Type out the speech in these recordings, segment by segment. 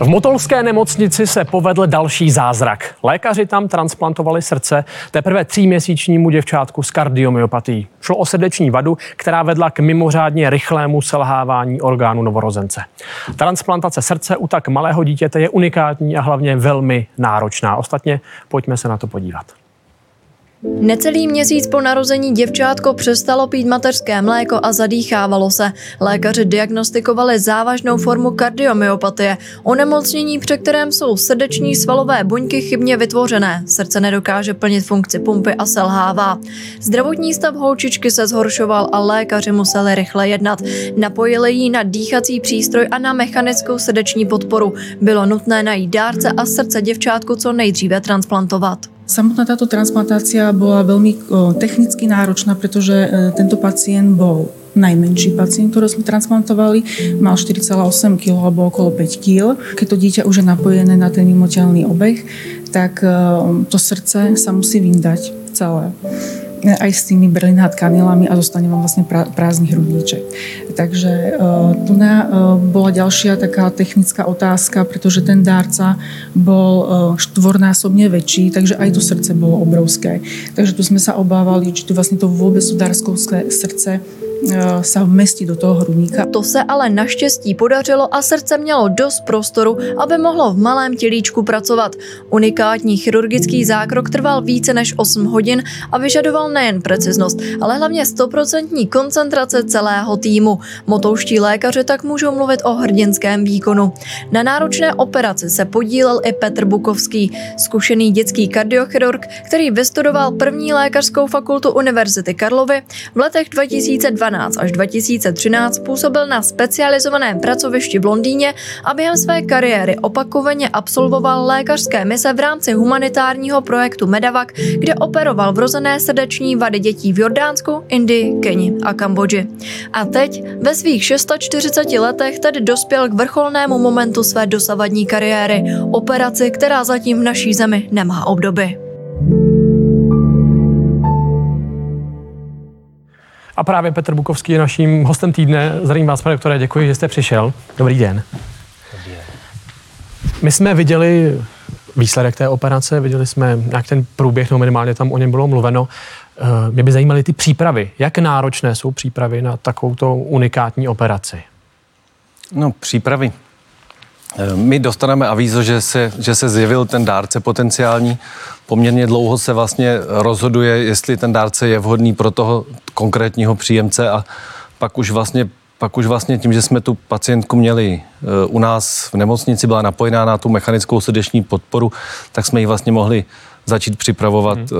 V Motolské nemocnici se povedl další zázrak. Lékaři tam transplantovali srdce teprve tříměsíčnímu děvčátku s kardiomyopatí. Šlo o srdeční vadu, která vedla k mimořádně rychlému selhávání orgánu novorozence. Transplantace srdce u tak malého dítěte je unikátní a hlavně velmi náročná. Ostatně pojďme se na to podívat. Necelý měsíc po narození děvčátko přestalo pít mateřské mléko a zadýchávalo se. Lékaři diagnostikovali závažnou formu kardiomyopatie, onemocnění, při kterém jsou srdeční svalové buňky chybně vytvořené. Srdce nedokáže plnit funkci pumpy a selhává. Zdravotní stav holčičky se zhoršoval a lékaři museli rychle jednat. Napojili ji na dýchací přístroj a na mechanickou srdeční podporu. Bylo nutné najít dárce a srdce děvčátku co nejdříve transplantovat. Samotná táto transplantácia bola veľmi technicky náročná, pretože e, tento pacient bol najmenší pacient, ktorého sme transplantovali, mal 4,8 kg alebo okolo 5 kg. Keď to dieťa už je napojené na ten mimotelný obeh, tak e, to srdce sa musí vyndať celé aj s tými berlinát kanilami a zostane vám vlastne prázdny hrudníček. Takže uh, tu na, uh, bola ďalšia taká technická otázka, pretože ten dárca bol uh, štvornásobne väčší, takže aj to srdce bolo obrovské. Takže tu sme sa obávali, či tu vlastne to vôbec to dárskovské srdce Eh, se vmestí do toho hrudníka. To se ale naštěstí podařilo a srdce mělo dost prostoru, aby mohlo v malém tělíčku pracovat. Unikátní chirurgický zákrok trval více než 8 hodin a vyžadoval nejen preciznost, ale hlavně stoprocentní koncentrace celého týmu. Motouští lékaři tak můžou mluvit o hrdinském výkonu. Na náročné operaci se podílel i Petr Bukovský, zkušený dětský kardiochirurg, který vystudoval první lékařskou fakultu Univerzity Karlovy v letech 2012 2012 až 2013 působil na specializovaném pracovišti v Londýně a během své kariéry opakovaně absolvoval lékařské mise v rámci humanitárního projektu Medavac, kde operoval vrozené srdeční vady dětí v Jordánsku, Indii, Keni a Kambodži. A teď ve svých 640 letech tedy dospěl k vrcholnému momentu své dosavadní kariéry, operaci, která zatím v naší zemi nemá obdoby. A právě Petr Bukovský je naším hostem týdne. Zdravím vás, pane doktore, děkuji, že jste přišel. Dobrý den. Dobrý den. My jsme viděli výsledek té operace, viděli jsme jak ten průběh, no minimálně tam o něm bylo mluveno. Eh, mě by zajímaly ty přípravy. Jak náročné jsou přípravy na takovouto unikátní operaci? No, přípravy. Eh, my dostaneme avízo, že se, že se zjevil ten dárce potenciální. Poměrně dlouho se vlastně rozhoduje, jestli ten dárce je vhodný pro toho konkrétního příjemce a pak už vlastně pak už vlastně tím, že jsme tu pacientku měli eh, u nás v nemocnici, byla napojená na tu mechanickou srdeční podporu, tak jsme ji vlastně mohli začít připravovat hmm.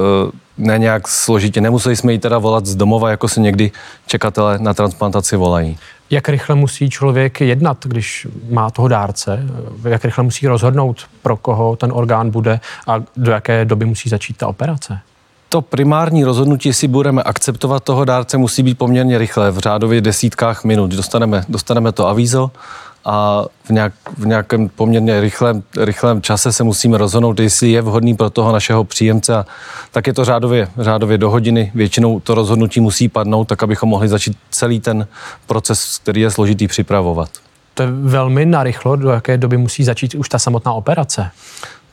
ne nějak složitě. Nemuseli jsme ji teda volat z domova, jako se někdy čekatele na transplantaci volají. Jak rychle musí člověk jednat, když má toho dárce? Jak rychle musí rozhodnout, pro koho ten orgán bude a do jaké doby musí začít ta operace? To primární rozhodnutí, jestli budeme akceptovat toho dárce, musí být poměrně rychlé, v řádově desítkách minut. Dostaneme, dostaneme to avízo, a v, nějak, v nějakém poměrně rychlém, rychlém čase se musíme rozhodnout, jestli je vhodný pro toho našeho příjemce a tak je to řádově, řádově do hodiny. Většinou to rozhodnutí musí padnout, tak abychom mohli začít celý ten proces, který je složitý, připravovat. To je velmi narychlo, do jaké doby musí začít už ta samotná operace?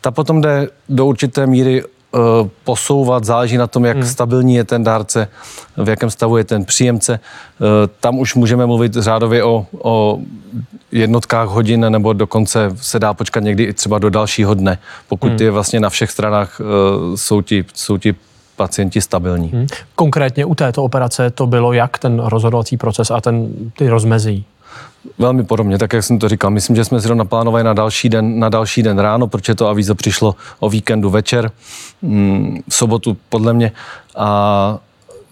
Ta potom jde do určité míry posouvat, záleží na tom, jak hmm. stabilní je ten dárce, v jakém stavu je ten příjemce. Eh, tam už můžeme mluvit řádově o, o jednotkách hodin, nebo dokonce se dá počkat někdy i třeba do dalšího dne, pokud hmm. je vlastně na všech stranách eh, jsou ti, jsou ti pacienti stabilní. Hmm. Konkrétně u této operace to bylo jak ten rozhodovací proces a ten, ty rozmezí? Velmi podobně, tak jak jsem to říkal. Myslím, že jsme si to naplánovali na další den, na další den ráno, protože to avízo přišlo o víkendu večer, mm, v sobotu podle mě. A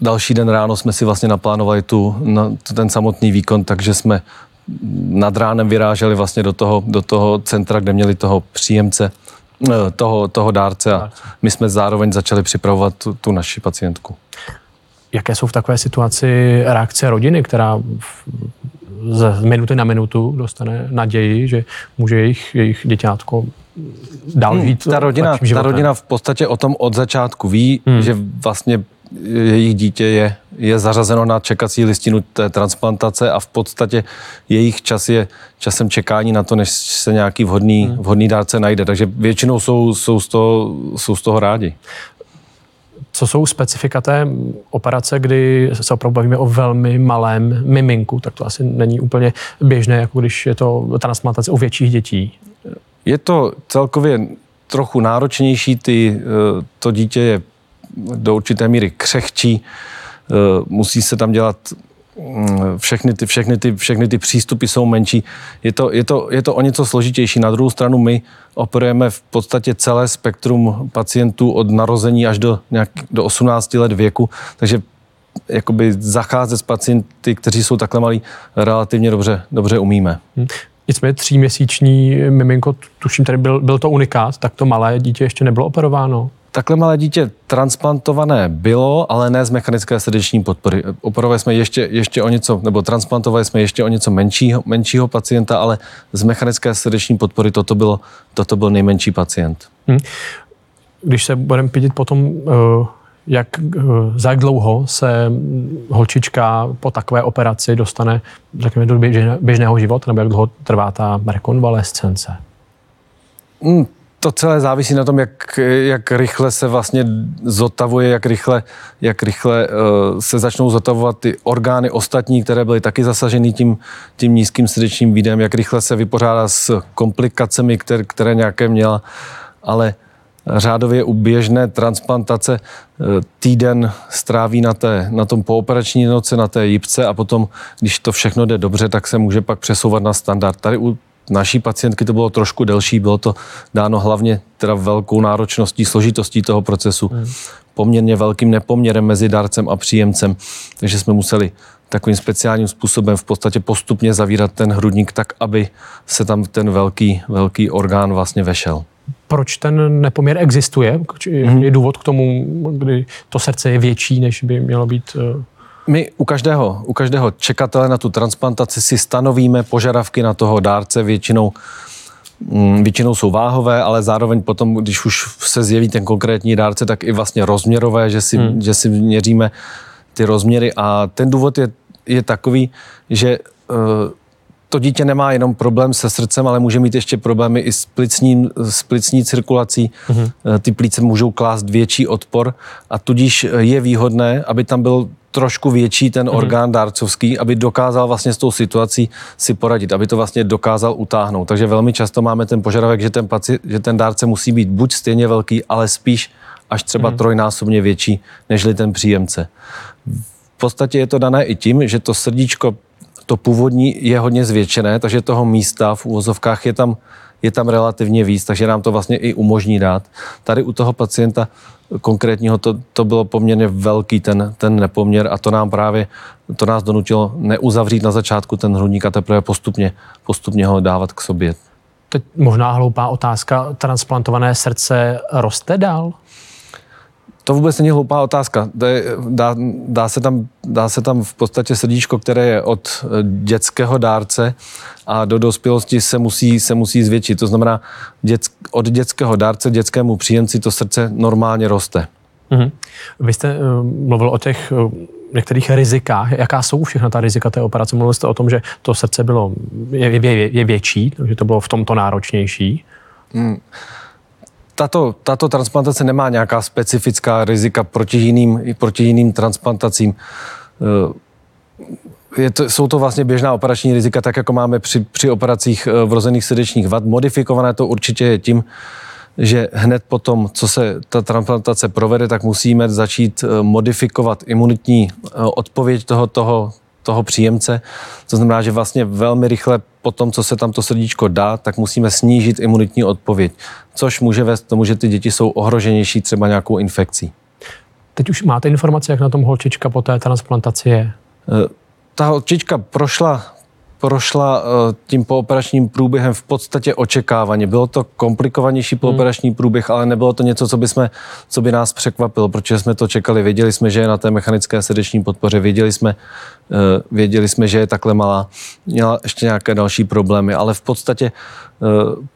další den ráno jsme si vlastně naplánovali tu, na, ten samotný výkon, takže jsme nad ránem vyráželi vlastně do toho, do toho centra, kde měli toho příjemce, eh, toho, toho dárce a my jsme zároveň začali připravovat tu, tu naši pacientku. Jaké jsou v takové situaci reakce rodiny, která z minuty na minutu dostane naději, že může jejich, jejich děťátko dál hmm, žít. Hmm, ta rodina, ta rodina v podstatě o tom od začátku ví, hmm. že vlastně jejich dítě je, je zařazeno na čekací listinu té transplantace a v podstatě jejich čas je časem čekání na to, než se nějaký vhodný, hmm. vhodný dárce najde. Takže většinou jsou, jsou, z toho, jsou z toho rádi. Co jsou specifika té operace, kdy se opravdu bavíme o velmi malém miminku, tak to asi není úplně běžné, jako když je to transplantace u větších dětí. Je to celkově trochu náročnější, ty, eh, to dítě je do určité míry křehčí, eh, musí se tam dělat všechny ty, všechny ty, všechny ty přístupy jsou menší. Je to, je, to, je to o něco složitější. Na druhou stranu my operujeme v podstatě celé spektrum pacientů od narození až do, nějak, do 18 let věku, takže jakoby zacházet s pacienty, kteří jsou takhle malí, relativně dobře, dobře umíme. Hmm. Nicméně tříměsíční miminko, tuším, tady byl, byl to unikát, tak to malé dítě ještě nebylo operováno. Takhle malé dítě transplantované bylo, ale ne z mechanické srdeční podpory. Operovali jsme ještě, ještě o něco, nebo transplantovali jsme ještě o něco menšího, menšího pacienta, ale z mechanické srdeční podpory toto, bylo, toto byl nejmenší pacient. Hmm. Když se budeme pětit potom uh jak, eh, za jak dlouho se holčička po takové operaci dostane řekněme, do běžného života, nebo jak dlouho trvá ta rekonvalescence? Mm, to celé závisí na tom, jak, jak rychle se vlastně zotavuje, jak rychle, jak rychle uh, se začnou zotavovat ty orgány ostatní, které byly taky zasaženy tím, tím nízkým srdečním výdem, jak rychle se vypořádá s komplikacemi, které, které nějaké měla. Ale řádově u běžné transplantace eh, týden stráví na, té, na tom pooperační noci, na té jipce a potom, když to všechno jde dobře, tak se může pak přesouvat na standard. Tady u naší pacientky to bylo trošku delší, bylo to dáno hlavně teda velkou náročností, složitostí toho procesu, hmm. poměrně velkým nepoměrem mezi dárcem a příjemcem, takže jsme museli takovým speciálním způsobem v podstatě postupně zavírat ten hrudník tak, aby se tam ten velký, velký orgán vlastně vešel proč ten nepoměr existuje? Je důvod k tomu, kdy to srdce je větší, než by mělo být? My u každého, u každého čekatele na tu transplantaci si stanovíme požadavky na toho dárce, většinou mm, Většinou jsou váhové, ale zároveň potom, když už se zjeví ten konkrétní dárce, tak i vlastně rozměrové, že si, hmm. že si měříme ty rozměry. A ten důvod je, je takový, že uh, to dítě nemá jenom problém se srdcem, ale může mít ještě problémy i s, plicním, s plicní cirkulací. Mm-hmm. Ty plíce můžou klást větší odpor a tudíž je výhodné, aby tam byl trošku větší ten mm-hmm. orgán dárcovský, aby dokázal vlastně s tou situací si poradit, aby to vlastně dokázal utáhnout. Takže velmi často máme ten požadavek, že ten, paci, že ten dárce musí být buď stejně velký, ale spíš až třeba mm-hmm. trojnásobně větší, nežli ten příjemce. V podstatě je to dané i tím, že to srdíčko to původní je hodně zvětšené, takže toho místa v úvozovkách je tam, je tam relativně víc, takže nám to vlastně i umožní dát. Tady u toho pacienta konkrétního to, to bylo poměrně velký ten, ten nepoměr a to nám právě, to nás donutilo neuzavřít na začátku ten hrudník a teprve postupně, postupně ho dávat k sobě. Teď možná hloupá otázka, transplantované srdce roste dál? To vůbec není hloupá otázka. Dá, dá, se tam, dá se tam v podstatě srdíčko, které je od eh, dětského dárce a do dospělosti se musí, se musí zvětšit. To znamená, dět, od dětského dárce dětskému příjemci to srdce normálně roste. Mm-hmm. Vy jste uh, mluvil o těch uh, některých rizikách. Jaká jsou všechna ta rizika té operace? Mluvil jste o tom, že to srdce bylo, je, je, je větší, že to bylo v tomto náročnější. Mm tato, tato transplantace nemá nějaká specifická rizika proti jiným, proti jiným transplantacím. Eh, je to, jsou to vlastně běžná operační rizika, tak jako máme při, při operacích eh, vrozených srdečních vad. Modifikované to určitě je tím, že hned po tom, co se ta transplantace provede, tak musíme začít eh, modifikovat imunitní odpověď toho, toho, toho příjemce. To znamená, že vlastně velmi rychle po tom, co se tam to srdíčko dá, tak musíme snížit imunitní odpověď, což může vést k tomu, že ty děti jsou ohroženější třeba nějakou infekcí. Teď už máte informace, jak na tom holčička po té transplantaci je? E, ta holčička prošla prošla eh, tím pooperačním průběhem v podstatě očekávaně. Bylo to komplikovanější pooperační hmm. průběh, ale nebylo to něco, co by, jsme, co by nás překvapilo, protože jsme to čekali. Věděli jsme, že je na té mechanické srdeční podpoře, věděli jsme, eh, věděli jsme, že je takhle malá. Měla ještě nějaké další problémy, ale v podstatě eh,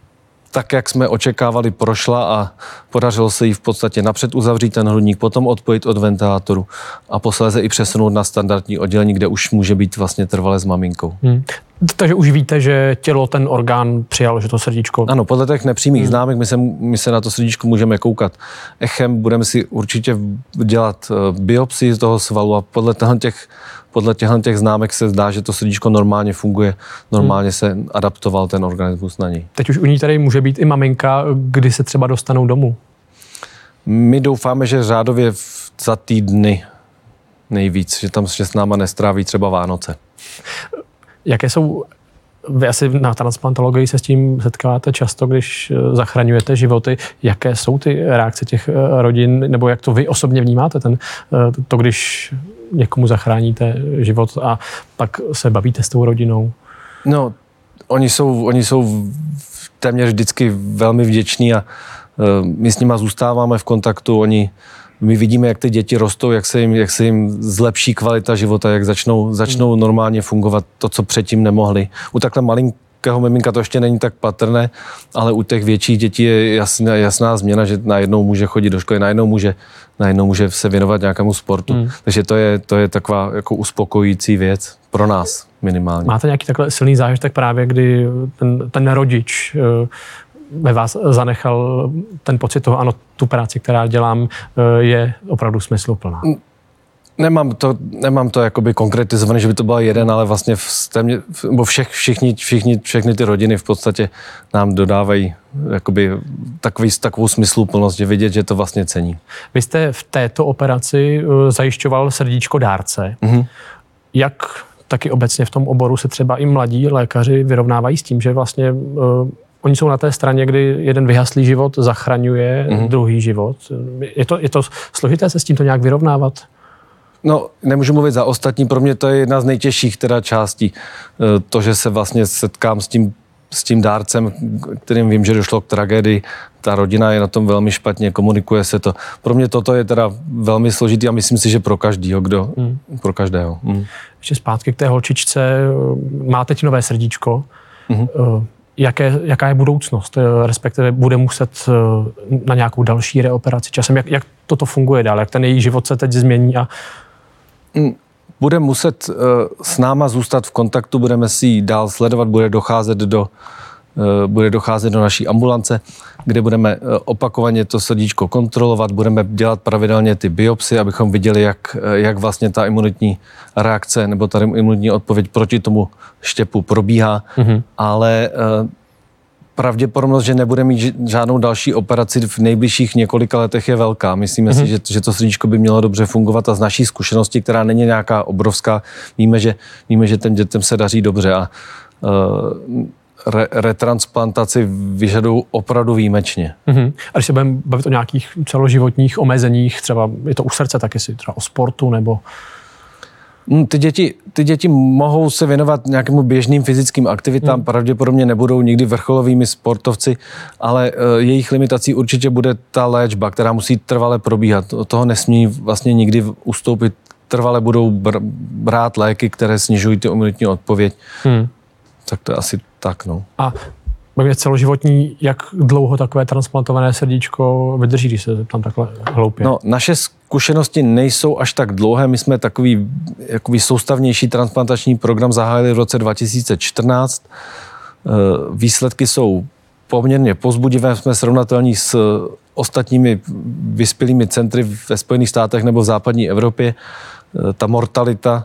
tak, jak jsme očekávali, prošla a podařilo se jí v podstatě napřed uzavřít ten hrudník, potom odpojit od ventilátoru a posléze i přesunout na standardní oddělení, kde už může být vlastně trvale s maminkou. Hmm. Takže už víte, že tělo ten orgán přijal, že to srdíčko... Ano, podle těch nepřímých hmm. známek my se, my se na to srdíčko můžeme koukat echem, budeme si určitě dělat eh, biopsii z toho svalu a podle těch podle těchto těch známek se zdá, že to srdíčko normálně funguje, normálně se adaptoval ten organismus na něj. Teď už u ní tady může být i maminka, kdy se třeba dostanou domů. My doufáme, že řádově za týdny nejvíc, že tam že s náma nestráví třeba Vánoce. Jaké jsou vy asi na transplantologii se s tím setkáváte často, když eh, zachraňujete životy. Jaké jsou ty reakce těch eh, rodin, nebo jak to vy osobně vnímáte, ten, eh, to, když někomu zachráníte život a pak se bavíte s tou rodinou? No, oni jsou, oni jsou téměř vždycky velmi vděční a my s nimi zůstáváme v kontaktu. Oni, my vidíme, jak ty děti rostou, jak se jim, jak se jim zlepší kvalita života, jak začnou, začnou hmm. normálně fungovat to, co předtím nemohli. U takhle malinkého miminka to ještě není tak patrné, ale u těch větších dětí je jasná, jasná změna, že najednou může chodit do školy, najednou může, najednou může se věnovat nějakému sportu. Hmm. Takže to je, to je taková jako uspokojící věc pro nás minimálně. Máte nějaký takhle silný zážitek právě, kdy ten, ten rodič eh, ve vás zanechal ten pocit toho, ano, tu práci, která dělám, eh, je opravdu smysluplná? Nemám to, nemám to jakoby konkretizované, že by to byl jeden, ale vlastně v, témě, v, všech, všichni, všichni, všechny ty rodiny v podstatě nám dodávají jakoby takový, takovou smysluplnost, že vidět, že to vlastně cení. Vy jste v této operaci uh, zajišťoval srdíčko dárce. Mm-hmm. Jak taky obecně v tom oboru se třeba i mladí lékaři vyrovnávají s tím, že vlastně uh, oni jsou na té straně, kdy jeden vyhaslý život zachraňuje mm-hmm. druhý život. Je to, je to složité se s tímto nějak vyrovnávat? No, nemůžu mluvit za ostatní, pro mě to je jedna z nejtěžších teda částí. E, to, že se vlastně setkám s tím, s tím dárcem, kterým vím, že došlo k tragédii, ta rodina je na tom velmi špatně, komunikuje se to. Pro mě toto je teda velmi složitý a myslím si, že pro každýho, kdo, hmm. pro každého. Hmm. Ještě zpátky k té holčičce. Má teď nové srdíčko. Hmm jaké, jaká je budoucnost, eh, respektive bude muset eh, na nějakou další reoperaci časem. Jak, jak toto funguje dál, jak ten její život se teď změní a mm, bude muset eh, s náma zůstat v kontaktu, budeme si ji dál sledovat, bude docházet do, bude docházet do naší ambulance, kde budeme opakovaně to srdíčko kontrolovat, budeme dělat pravidelně ty biopsy, abychom viděli, jak, jak vlastně ta imunitní reakce nebo ta imunitní odpověď proti tomu štěpu probíhá, mm-hmm. ale eh, pravděpodobnost, že nebude mít žádnou další operaci v nejbližších několika letech je velká. Myslíme mm-hmm. si, že, že to srdíčko by mělo dobře fungovat a z naší zkušenosti, která není nějaká obrovská, víme, že, víme, že ten dětem se daří dobře a uh, re, retransplantaci vyžadují opravdu výjimečně. Mm-hmm. A když se budeme bavit o nějakých celoživotních omezeních, třeba je to u srdce, tak jestli třeba o sportu nebo Hm, ty děti, ty děti mohou se věnovat nějakému běžným fyzickým aktivitám, hmm. pravděpodobně nebudou nikdy vrcholovými sportovci, ale uh, jejich limitací určitě bude ta léčba, která musí trvale probíhat. Od toho nesmí vlastně nikdy ustoupit. Trvale budou br- brát léky, které snižují ty imunitní odpověď. Hmm. Tak to je asi tak, no. A je celoživotní, jak dlouho takové transplantované srdíčko vydrží, když se tam takhle hloupě? No, naše zkušenosti nejsou až tak dlouhé. My jsme takový jakoby soustavnější transplantační program zahájili v roce 2014. Eh, výsledky jsou poměrně pozbudivé. Jsme srovnatelní s ostatními vyspělými centry ve Spojených státech nebo v západní Evropě. Eh, ta mortalita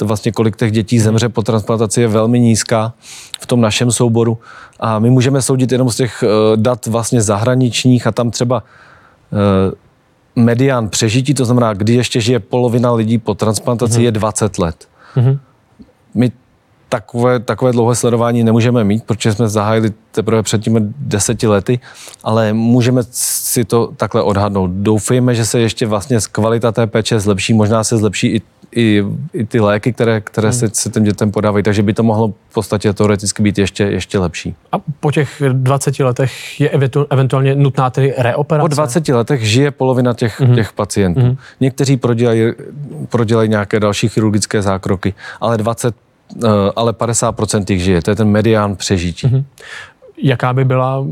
vlastně kolik těch dětí zemře po transplantaci je velmi nízká v tom našem souboru. A my můžeme soudit jenom z těch eh, dat vlastně zahraničních a tam třeba eh, medián přežití, to znamená, kdy ještě žije polovina lidí po transplantaci, mm-hmm. je 20 let. Mm-hmm. My takové, takové dlouhé sledování nemůžeme mít, protože jsme zahájili teprve před těmi deseti lety, ale můžeme si to takhle odhadnout. Doufejme, že se ještě vlastně z kvalita té péče zlepší, možná se zlepší i i, i ty léky, které, které hmm. se, se těm dětem podávají, takže by to mohlo v podstatě teoreticky být ještě, ještě lepší. A po těch 20 letech je eventuálně nutná tedy reoperace? Po 20 letech žije polovina těch, hmm. těch pacientů. Hmm. Někteří prodělají, prodělají nějaké další chirurgické zákroky, ale 20 eh, ale 50% jich žije. To je ten medián přežití. hmm Jaká by byla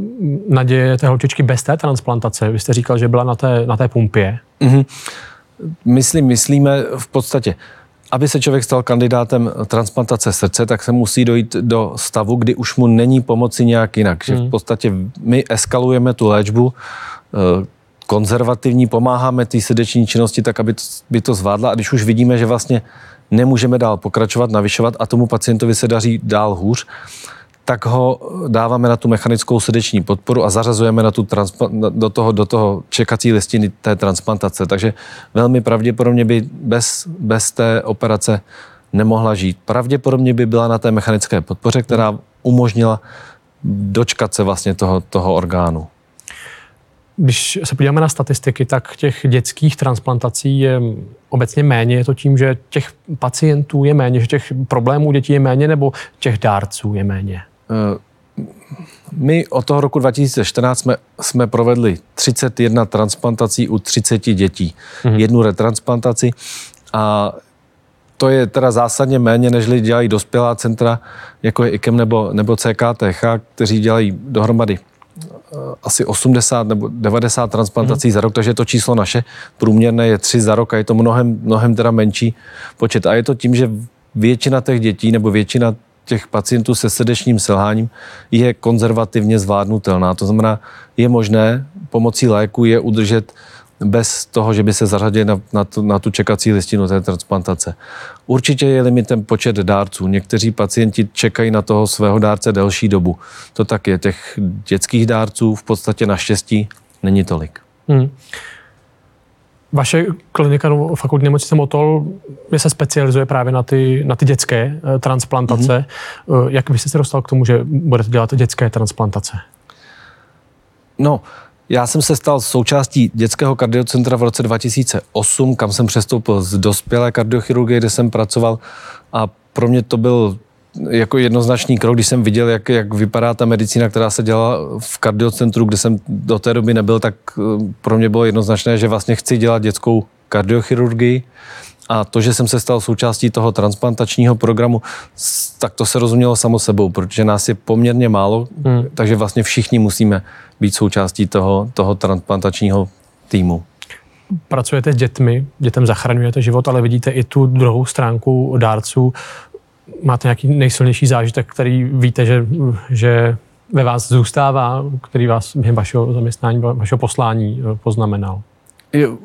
naděje té holčičky bez té transplantace? Vy jste říkal, že byla na té, na té pumpě. Mm-hmm. Myslím, myslíme v podstatě, aby se člověk stal kandidátem transplantace srdce, tak se musí dojít do stavu, kdy už mu není pomoci nějak jinak. Že v hmm. podstatě my eskalujeme tu léčbu, eh, konzervativní, pomáháme té srdeční činnosti tak, aby to, by to zvládla. A když už vidíme, že vlastně nemůžeme dál pokračovat, navyšovat a tomu pacientovi se daří dál hůř, tak ho dáváme na tu mechanickou srdeční podporu a zařazujeme na tu transpa- do, toho, do toho čekací listiny té transplantace. Takže velmi pravděpodobně by bez, bez té operace nemohla žít. Pravděpodobně by byla na té mechanické podpoře, která umožnila dočkat se vlastně toho, toho orgánu. Když se podíváme na statistiky, tak těch dětských transplantací je obecně méně. Je to tím, že těch pacientů je méně, že těch problémů dětí je méně, nebo těch dárců je méně? Eh, my od toho roku 2014 jsme, jsme provedli 31 transplantací u 30 dětí. Mm-hmm. Jednu retransplantaci a to je teda zásadně méně, než dělají dospělá centra, jako je IKEM nebo, nebo CKTH, kteří dělají dohromady eh, asi 80 nebo 90 transplantací mm. za rok, takže to číslo naše průměrné je 3 za rok a je to mnohem, mnohem teda menší počet. A je to tím, že většina těch dětí nebo většina těch pacientů se srdečním selháním je konzervativně zvládnutelná. To znamená, je možné pomocí léku je udržet bez toho, že by se zařadili na, na, tu, na tu čekací listinu té transplantace. Určitě je limitem počet dárců. Někteří pacienti čekají na toho svého dárce delší dobu. To tak je. Těch dětských dárců v podstatě naštěstí není tolik. Hmm. Vaše klinika no, fakultní nemocnice Motol se specializuje právě na ty, na ty dětské uh, transplantace. Mm-hmm. Jak byste se dostal k tomu, že budete dělat dětské transplantace? No, já jsem se stal součástí dětského kardiocentra v roce 2008, kam jsem přestoupil z dospělé kardiochirurgie, kde jsem pracoval a pro mě to byl jako jednoznačný krok, když jsem viděl, jak, jak vypadá ta medicína, která se dělala v kardiocentru, kde jsem do té doby nebyl, tak eh, pro mě bylo jednoznačné, že vlastně chci dělat dětskou kardiochirurgii. A to, že jsem se stal součástí toho transplantačního programu, tak to se rozumělo samo sebou, protože nás je poměrně málo, hmm. takže vlastně všichni musíme být součástí toho, toho transplantačního týmu. Pracujete s dětmi, dětem zachraňujete život, ale vidíte i tu druhou stránku dárců máte nějaký nejsilnější zážitek, který víte, že, že ve vás zůstává, který vás během vašeho zaměstnání, vašeho poslání eh, poznamenal?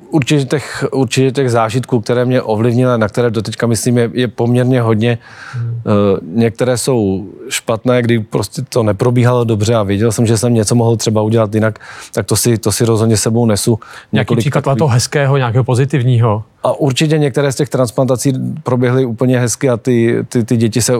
Určitě těch, určitě těch zážitků, které mě ovlivnily, na které doteďka myslím, je, je poměrně hodně. Hmm. Některé jsou špatné, kdy prostě to neprobíhalo dobře a věděl jsem, že jsem něco mohl třeba udělat jinak, tak to si, to si rozhodně sebou nesu. Nějaký příklad takový... toho hezkého, nějakého pozitivního? A určitě některé z těch transplantací proběhly úplně hezky a ty, ty, ty, děti, se,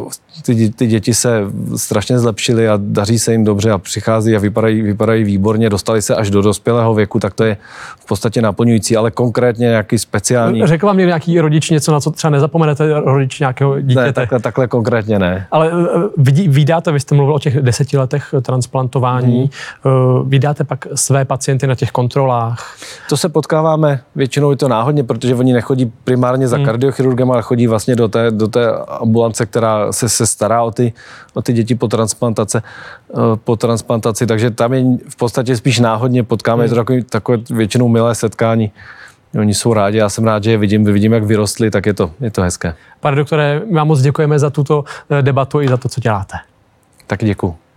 ty, ty děti se strašně zlepšily a daří se jim dobře a přichází a vypadají, vypadají výborně, dostali se až do dospělého věku, tak to je v podstatě naplňující, ale konkrétně nějaký speciální... Řekl vám nějaký rodič něco, na co třeba nezapomenete rodič nějakého dítěte? Ne, takhle, takhle konkrétně ne. Ale eh, vidí, vydáte, vy jste mluvil o těch deseti letech transplantování, hmm. vydáte pak své pacienty na těch kontrolách? To se potkáváme, většinou je to náhodně, protože oni nechodí primárně za hmm. kardiochirurgem, ale chodí vlastně do té, do té ambulance, která se, se stará o ty, o ty děti po transplantace, eh, po transplantaci, takže tam je v podstatě spíš náhodně potkáme, hmm. je to takové, takové většinou milé setkání. Oni jsou rádi, já jsem rád, že je vidím, vidím, jak vyrostli, tak je to, je to hezké. Pane doktore, vám moc děkujeme za tuto eh, debatu i za to, co děláte. Tak děkuji.